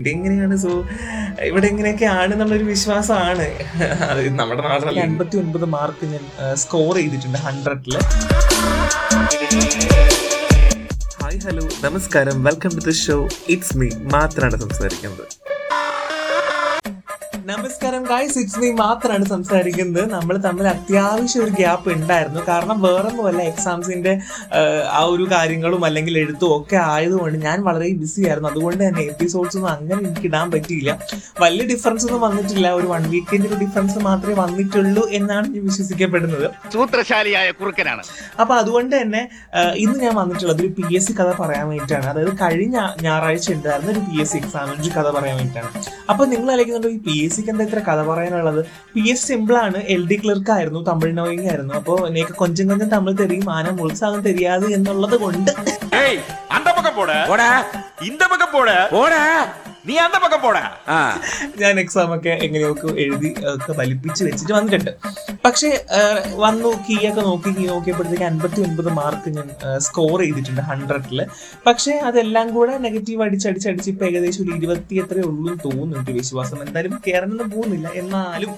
ഇവിടെ എങ്ങനെയാണ് സോ ഇവിടെ എങ്ങനെയൊക്കെ ആണെന്നുള്ളൊരു വിശ്വാസമാണ്. നമ്മുടെ നാട്ടിൽ എൺപത്തി ഒൻപത് മാർക്ക് ഞാൻ സ്കോർ ചെയ്തിട്ടുണ്ട് ഹൺഡ്രഡിൽ ഹായ് ഹലോ നമസ്കാരം. Welcome to the show it's me മാത്രമാണ് സംസാരിക്കുന്നത്. നമസ്കാരം ഗായ്സ് ഇറ്റ്സ് മീ മാത്രമാണ് സംസാരിക്കുന്നത്. നമ്മൾ തമ്മിൽ അത്യാവശ്യം ഒരു ഗ്യാപ്പ് ഉണ്ടായിരുന്നു. കാരണം വേറൊന്നുമല്ല എക്സാംസിന്റെ ആ ഒരു കാര്യങ്ങളും അല്ലെങ്കിൽ എഴുത്തും ഒക്കെ ആയതുകൊണ്ട് ഞാൻ വളരെ ബിസി ആയിരുന്നു. അതുകൊണ്ട് തന്നെ എപ്പിസോഡ്സ് ഒന്നും അങ്ങനെ എനിക്ക് ഇടാൻ പറ്റിയില്ല. വലിയ ഡിഫറൻസ് ഒന്നും വന്നിട്ടില്ല. ഒരു വൺ വീക്കിന്റെ ഒരു ഡിഫറൻസ് മാത്രമേ വന്നിട്ടുള്ളൂ എന്നാണ് ഞാൻ വിശ്വസിക്കപ്പെടുന്നത്. സൂത്രശാലിയായ കുറുക്കനാണ്. അപ്പൊ അതുകൊണ്ട് തന്നെ ഇന്ന് ഞാൻ വന്നിട്ടുള്ളത് ഒരു പി എസ് സി കഥ പറയാൻ വേണ്ടിയിട്ടാണ്. അതായത് കഴിഞ്ഞ ഞായറാഴ്ച ഉണ്ടായിരുന്ന ഒരു പി എസ് സി എക്സാമിന്റെ കഥ പറയാൻ വേണ്ടിയിട്ടാണ്. അപ്പൊ നിങ്ങൾ ആലോചിക്കുന്നുണ്ടോ ഈ പി എസ് ബേസിക് എന്താ ഇത്ര കഥ പറയാനുള്ളത്? പി എസ് സിമ്പിളാണ് എൽ ഡി ക്ലർക്ക് ആയിരുന്നു തമിഴ് നോയിങ് ആയിരുന്നു. അപ്പോ എനിക്ക് കൊഞ്ചം കൊഞ്ചം തമിഴ് തെരിയും ആന മുൾസാകം തെരിയാതെ എന്നുള്ളത് കൊണ്ട്. നീ പോടാ. ഞാൻ എക്സാം ഒക്കെ എങ്ങനെയൊക്കെ എഴുതി ഒക്കെ വലിപ്പിച്ച് വെച്ചിട്ട് വന്നിട്ടുണ്ട്. പക്ഷേ വന്നു കീയൊക്കെ ഒക്കെ നോക്കി കീ നോക്കിയപ്പോഴത്തേക്ക് അൻപത്തി ഒൻപത് മാർക്ക് ഞാൻ സ്കോർ ചെയ്തിട്ടുണ്ട് ഹൺഡ്രഡിൽ പക്ഷേ അതെല്ലാം കൂടെ നെഗറ്റീവ് അടിച്ചടിച്ചടിച്ച് ഇപ്പൊ ഏകദേശം ഒരു ഇരുപത്തി എത്രയേ ഉള്ളൂ എന്ന് തോന്നുന്നുണ്ട് വിശ്വാസം. എന്തായാലും കയറണമെന്ന് പോകുന്നില്ല. എന്നാലും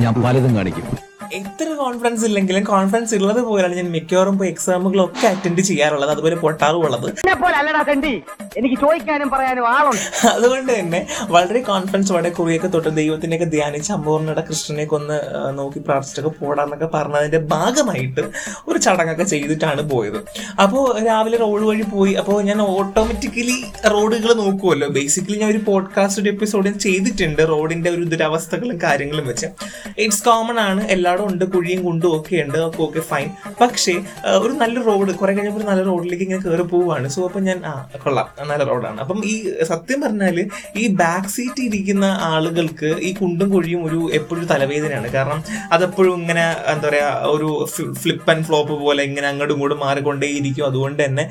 ഞാൻ പലതും കാണിക്കും. എത്ര കോൺഫിഡൻസ് ഇല്ലെങ്കിലും കോൺഫിഡൻസ് ഉള്ളത് പോലെയാണ് ഞാൻ മിക്കവാറും പോയി എക്സാമുകളൊക്കെ അറ്റൻഡ് ചെയ്യാറുള്ളത്. അതുപോലെ പൊട്ടാറുള്ളത്. എനിക്ക് ചോദിക്കാനും പറയാനും ആളുണ്ട്. അതുകൊണ്ട് തന്നെ വളരെ കോൺഫിഡൻസോടെ കുറിയൊക്കെ തൊട്ട് ദൈവത്തിനെയൊക്കെ ധ്യാനിച്ച് അമ്മൂറിനയുടെ കൃഷ്ണനെയൊക്കെ ഒന്ന് നോക്കി പ്രാർത്ഥിച്ചൊക്കെ പോടാന്നൊക്കെ പറഞ്ഞതിന്റെ ഭാഗമായിട്ട് ഒരു ചടങ്ങൊക്കെ ചെയ്തിട്ടാണ് പോയത്. അപ്പോൾ രാവിലെ റോഡ് വഴി പോയി. അപ്പോൾ ഞാൻ ഓട്ടോമാറ്റിക്കലി റോഡുകൾ നോക്കുമല്ലോ ബേസിക്കലി ഞാൻ ഒരു പോഡ്കാസ്റ്റ് എപ്പിസോഡ് ചെയ്തിട്ടുണ്ട് റോഡിന്റെ ഒരു ദുരവസ്ഥകളും കാര്യങ്ങളും വെച്ച്. ഇറ്റ്സ് കോമൺ ആണ്. എല്ലായിടും ഉണ്ട്. കുഴിയും കുണ്ടും ഒക്കെ ഉണ്ട്. ഓക്കെ ഫൈൻ പക്ഷേ ഒരു നല്ല റോഡ് കുറെ കഴിഞ്ഞപ്പോൾ ഒരു നല്ല റോഡിലേക്ക് ഇങ്ങനെ കയറി പോവുകയാണ് സോ അപ്പം ഞാൻ ആ കൊള്ളാം. നല്ല റോഡാണ് അപ്പം ഈ സത്യം പറഞ്ഞാൽ ഈ ബാക്ക് സീറ്റ് ഇരിക്കുന്ന ആളുകൾക്ക് ഈ കുണ്ടും കുഴിയും ഒരു എപ്പോഴും തലവേദനയാണ്. കാരണം അതെപ്പോഴും ഇങ്ങനെ എന്താ പറയാ ഒരു ഫ്ലിപ്പ് ആൻഡ് ഫ്ലോപ്പ് പോലെ ഇങ്ങനെ അങ്ങോട്ടും ഇങ്ങോട്ടും മാറിക്കൊണ്ടേയിരിക്കും അതുകൊണ്ട് തന്നെ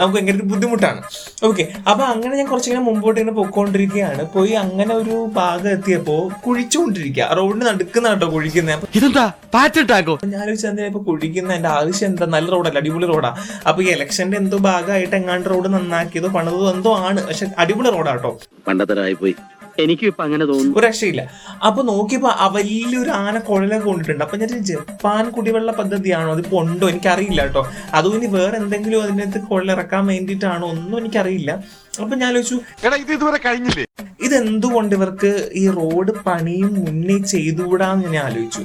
നമുക്ക് ഭയങ്കര ഒരു ബുദ്ധിമുട്ടാണ്. ഓക്കെ അപ്പം അങ്ങനെ ഞാൻ കുറച്ചിങ്ങനെ മുമ്പോട്ട് ഇങ്ങനെ പൊയ്ക്കൊണ്ടിരിക്കുകയാണ്. പോയി അങ്ങനെ ഒരു ഭാഗം എത്തിയപ്പോൾ കുഴിച്ചുകൊണ്ടിരിക്കുക. റോഡിന് നടുക്കുന്ന കേട്ടോ കുഴിക്കുന്നത് അപ്പൊ ഇതെന്താ? പാറ്റിട്ടാക്കോ ഞാൻ എന്തിനാ ഇപ്പൊ കുഴിക്കുന്ന? എന്റെ ആവശ്യം എന്താ? നല്ല റോഡല്ല അടിപൊളി റോഡാ അപ്പൊ ഈ ഇലക്ഷന്റെ എന്തോ ഭാഗമായിട്ട് എങ്ങാണ്ട് റോഡ് നന്നാക്കിയതോ പണിതോ എന്തോ ആണ്. പക്ഷെ അടിപൊളി റോഡാട്ടോ പണ്ടത്തരായിപ്പോയി. എനിക്കും ഇപ്പൊ അങ്ങനെ തോന്നുന്നു. ഒരു രക്ഷയില്ല. അപ്പൊ നോക്കിയപ്പോ ആ വലിയൊരു ആന കുഴലൊക്കെ കൊണ്ടിട്ടുണ്ട്. അപ്പൊ ഞാൻ ജപ്പാൻ കുടിവെള്ള പദ്ധതിയാണോ അതിപ്പോ ഉണ്ടോ എനിക്കറിയില്ല കേട്ടോ. അതും ഇനി വേറെ എന്തെങ്കിലും അതിനകത്ത് കുഴലിറക്കാൻ വേണ്ടിയിട്ടാണോ ഒന്നും എനിക്കറിയില്ല. അപ്പൊ ഞാൻ ആലോചിച്ചു എടാ ഇത് ഇതുവരെ കഴിഞ്ഞില്ലേ? ഇതെന്തുകൊണ്ട് ഇവർക്ക് ഈ റോഡ് പണിയും മുന്നേ ചെയ്തുകൂടാന്ന് ഞാൻ ആലോചിച്ചു.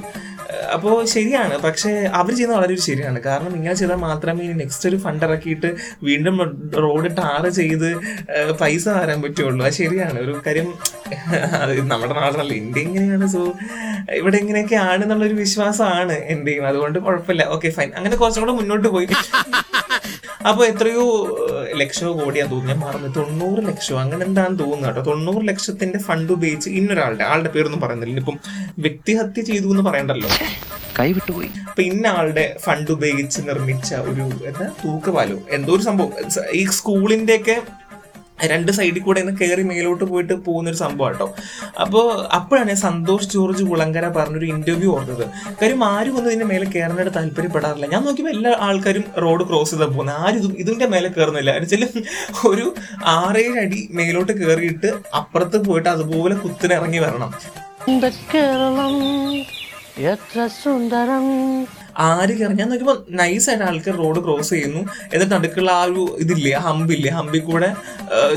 ഏഹ് അപ്പോ ശരിയാണ്. പക്ഷേ അവർ ചെയ്യുന്ന വളരെ ഒരു ശരിയാണ്. കാരണം ഇങ്ങനെ ചെയ്താൽ മാത്രമേ ഇനി നെക്സ്റ്റ് ഒരു ഫണ്ട് ഇറക്കിയിട്ട് വീണ്ടും റോഡ് ടാർ ചെയ്ത് പൈസ തരാൻ പറ്റുള്ളൂ. അത് ശരിയാണ്. ഒരു കാര്യം നമ്മുടെ നാടനല്ല. ഇന്ത്യ എങ്ങനെയാണ്? സോ ഇവിടെ ഇങ്ങനെയൊക്കെ എങ്ങനെയൊക്കെ ആണെന്നുള്ളൊരു വിശ്വാസമാണ് എന്റെയും അതുകൊണ്ട് കുഴപ്പമില്ല. ഓക്കെ ഫൈൻ അങ്ങനെ കുറച്ചും കൂടെ മുന്നോട്ട് പോയി. അപ്പോൾ എത്രയോ ലക്ഷമോ കോടിയാ തോന്നുന്നു. ഞാൻ മറന്നു തൊണ്ണൂറ് ലക്ഷമോ അങ്ങനെ എന്താണെന്ന് തോന്നുന്നു കേട്ടോ. തൊണ്ണൂറ് ലക്ഷത്തിന്റെ ഫണ്ട് ഉപയോഗിച്ച് ഇന്നൊരാളുടെ ആളുടെ പേരൊന്നും പറയുന്നില്ല. ഇനിയിപ്പം വ്യക്തിഹത്യ ചെയ്തു എന്ന് പറയണ്ടല്ലോ. കൈവിട്ടുപോയി. അപ്പൊ ഇന്ന ആളുടെ ഫണ്ട് ഉപയോഗിച്ച് നിർമ്മിച്ച ഒരു എന്താ തൂക്കവാലോ? എന്തോ ഒരു സംഭവം. ഈ സ്കൂളിന്റെ ഒക്കെ രണ്ട് സൈഡിൽ കൂടെ ഇന്ന് കയറി മേലോട്ട് പോയിട്ട് പോകുന്ന ഒരു സംഭവം കേട്ടോ അപ്പോൾ അപ്പോഴാണ് സന്തോഷ് ജോർജ് കുളങ്കര പറഞ്ഞൊരു ഇന്റർവ്യൂ ഓർത്തത് കാര്യം ആരും ഒന്നും ഇതിന്റെ മേലെ കയറാനായിട്ട് താല്പര്യപ്പെടാറില്ല. ഞാൻ നോക്കിയപ്പോൾ എല്ലാ ആൾക്കാരും റോഡ് ക്രോസ് ചെയ്താൽ പോകുന്നത് ആരും ഇതും ഇതിന്റെ മേലെ കയറുന്നില്ല എന്നുവെച്ചാൽ ഒരു ആറേഴ് അടി മേലോട്ട് കയറിയിട്ട് അപ്പുറത്ത് പോയിട്ട് അതുപോലെ കുത്തിനിറങ്ങി വരണം. കേരളം എത്ര സുന്ദരം. ആര് കയറി ഞാൻ നോക്കിയപ്പോൾ നൈസായിട്ട് ആൾക്കാർ റോഡ് ക്രോസ് ചെയ്യുന്നു. എന്നിട്ട് നടുക്കുള്ള ആ ഒരു ഇതില്ലേ ഹമ്പില്ലേ ഹമ്പിൽ കൂടെ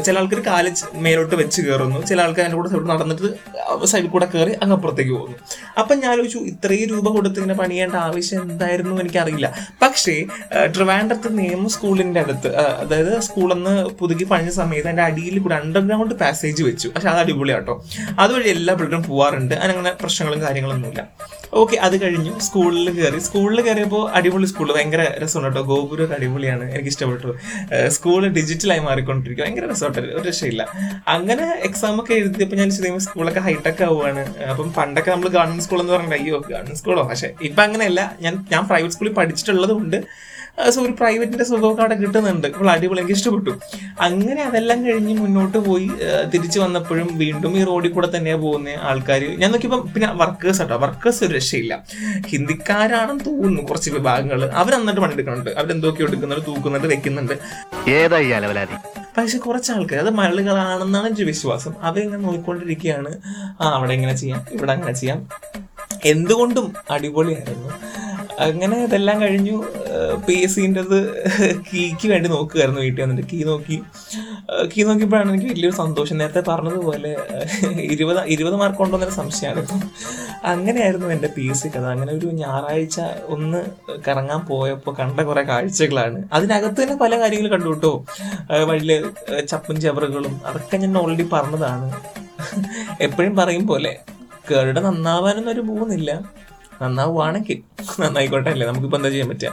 ചില ആൾക്കാർ കാൽ മേലോട്ട് വെച്ച് കയറുന്നു ചില ആൾക്കാർ അതിന്റെ കൂടെ സൈഡ് നടന്നിട്ട് സൈഡിൽ കൂടെ കയറി അങ്ങ് അപ്പുറത്തേക്ക് പോകുന്നു. അപ്പം ഞാൻ ചോദിച്ചു ഇത്രയും രൂപ കൊടുത്ത് ഇങ്ങനെ പണിയേണ്ട ആവശ്യം എന്തായിരുന്നു എനിക്കറിയില്ല. പക്ഷേ ട്രിവാൻഡ്രത്ത് നിയമ സ്കൂളിന്റെ അടുത്ത് അതായത് സ്കൂളിൽ പുതുക്കി പണിഞ്ഞ സമയത്ത് അതിന്റെ അടിയിൽ കൂടെ അണ്ടർഗ്രൗണ്ട് പാസേജ് വെച്ചു. പക്ഷെ അത് അടിപൊളിയാട്ടോ. അതുവഴി എല്ലാ പിള്ളേരും പോവാറുണ്ട്. അതിനങ്ങനെ പ്രശ്നങ്ങളും കാര്യങ്ങളൊന്നുമില്ല. ഓക്കെ അത് കഴിഞ്ഞു. സ്കൂളിൽ കയറി സ്കൂളിൽ കയറിയപ്പോൾ അടിപൊളി സ്കൂൾ ഭയങ്കര രസമാണ് കേട്ടോ. ഗോപുരമൊക്കെ അടിപൊളിയാണ്. എനിക്ക് ഇഷ്ടപ്പെട്ടു സ്കൂൾ ഡിജിറ്റലായി മാറിക്കൊണ്ടിരിക്കും ഭയങ്കര രസമായിട്ട് ഒരു രക്ഷയില്ല. അങ്ങനെ എക്സാം ഒക്കെ എഴുതിയപ്പോൾ ഞാൻ ചെയ്യുമ്പോൾ സ്കൂളൊക്കെ ഹൈടെക് ആവുകയാണ് അപ്പം പണ്ടൊക്കെ നമ്മൾ ഗവൺമെന്റ് സ്കൂൾ എന്ന് പറഞ്ഞാൽ അയ്യോ ഗവൺമെന്റ് സ്കൂളോ? പക്ഷേ ഇപ്പം അങ്ങനെയല്ല. ഞാൻ ഞാൻ പ്രൈവറ്റ് സ്കൂളിൽ പഠിച്ചിട്ടുള്ളതുകൊണ്ട് സോ ഒരു പ്രൈവറ്റിന്റെ സുഖമൊക്കെ അവിടെ കിട്ടുന്നുണ്ട്. അപ്പോൾ അടിപൊളി എനിക്ക് ഇഷ്ടപ്പെട്ടു അങ്ങനെ അതെല്ലാം കഴിഞ്ഞ് മുന്നോട്ട് പോയി തിരിച്ചു വന്നപ്പോഴും വീണ്ടും ഈ റോഡിൽ കൂടെ തന്നെയാണ് പോകുന്ന ആൾക്കാർ ഞാൻ നോക്കിയപ്പോൾ പിന്നെ വർക്കേഴ്സ് ആട്ടോ. വർക്കേഴ്സ് ഒരു രക്ഷയില്ല. ഹിന്ദിക്കാരാണെന്ന് തോന്നുന്നു കുറച്ച് വിഭാഗങ്ങൾ അവർ നന്നായിട്ട് പണിയെടുക്കുന്നുണ്ട് അവരെന്തൊക്കെയോ എടുക്കുന്നുണ്ട് തൂക്കുന്നുണ്ട് വെക്കുന്നുണ്ട്. ഏതായി അലവലാതി? പക്ഷെ കുറച്ച് ആൾക്കാർ അത് മലയാളികളാണെന്നാണ് എന്റെ വിശ്വാസം. അവരിങ്ങനെ നോക്കിക്കൊണ്ടിരിക്കുകയാണ്. ആ അവിടെ ഇങ്ങനെ ചെയ്യാം ഇവിടെ അങ്ങനെ ചെയ്യാം. എന്തുകൊണ്ടും അടിപൊളിയായിരുന്നു. അങ്ങനെ ഇതെല്ലാം കഴിഞ്ഞു. പി എസ് സിന്റെത് കീക്ക് വേണ്ടി നോക്കുമായിരുന്നു വീട്ടിൽ വന്നിട്ട്. കീ നോക്കി. കീ നോക്കിയപ്പോഴാണ് എനിക്ക് വലിയൊരു സന്തോഷം. നേരത്തെ പറഞ്ഞതുപോലെ ഇരുപത് ഇരുപത് മാർക്ക് ഉണ്ടോ എന്നൊരു ഇപ്പം. അങ്ങനെയായിരുന്നു എന്റെ പി എസ് സി കഥ. അങ്ങനെ ഒരു ഞായറാഴ്ച ഒന്ന് കറങ്ങാൻ പോയപ്പോൾ കണ്ട കുറേ കാഴ്ചകളാണ്. അതിനകത്ത് തന്നെ പല കാര്യങ്ങളും കണ്ടു കേട്ടോ. വഴിയിൽ ചപ്പും ചവറുകളും അതൊക്കെ ഞാൻ ഓൾറെഡി പറഞ്ഞതാണ്. എപ്പോഴും പറയും പോലെ കേടുടെ നന്നാവാനൊന്നും ഒരു പോകുന്നില്ല നന്നാവുകയാണെങ്കിൽ നന്നായിക്കോട്ടെ അല്ലേ? നമുക്കിപ്പോൾ എന്താ ചെയ്യാൻ പറ്റുക?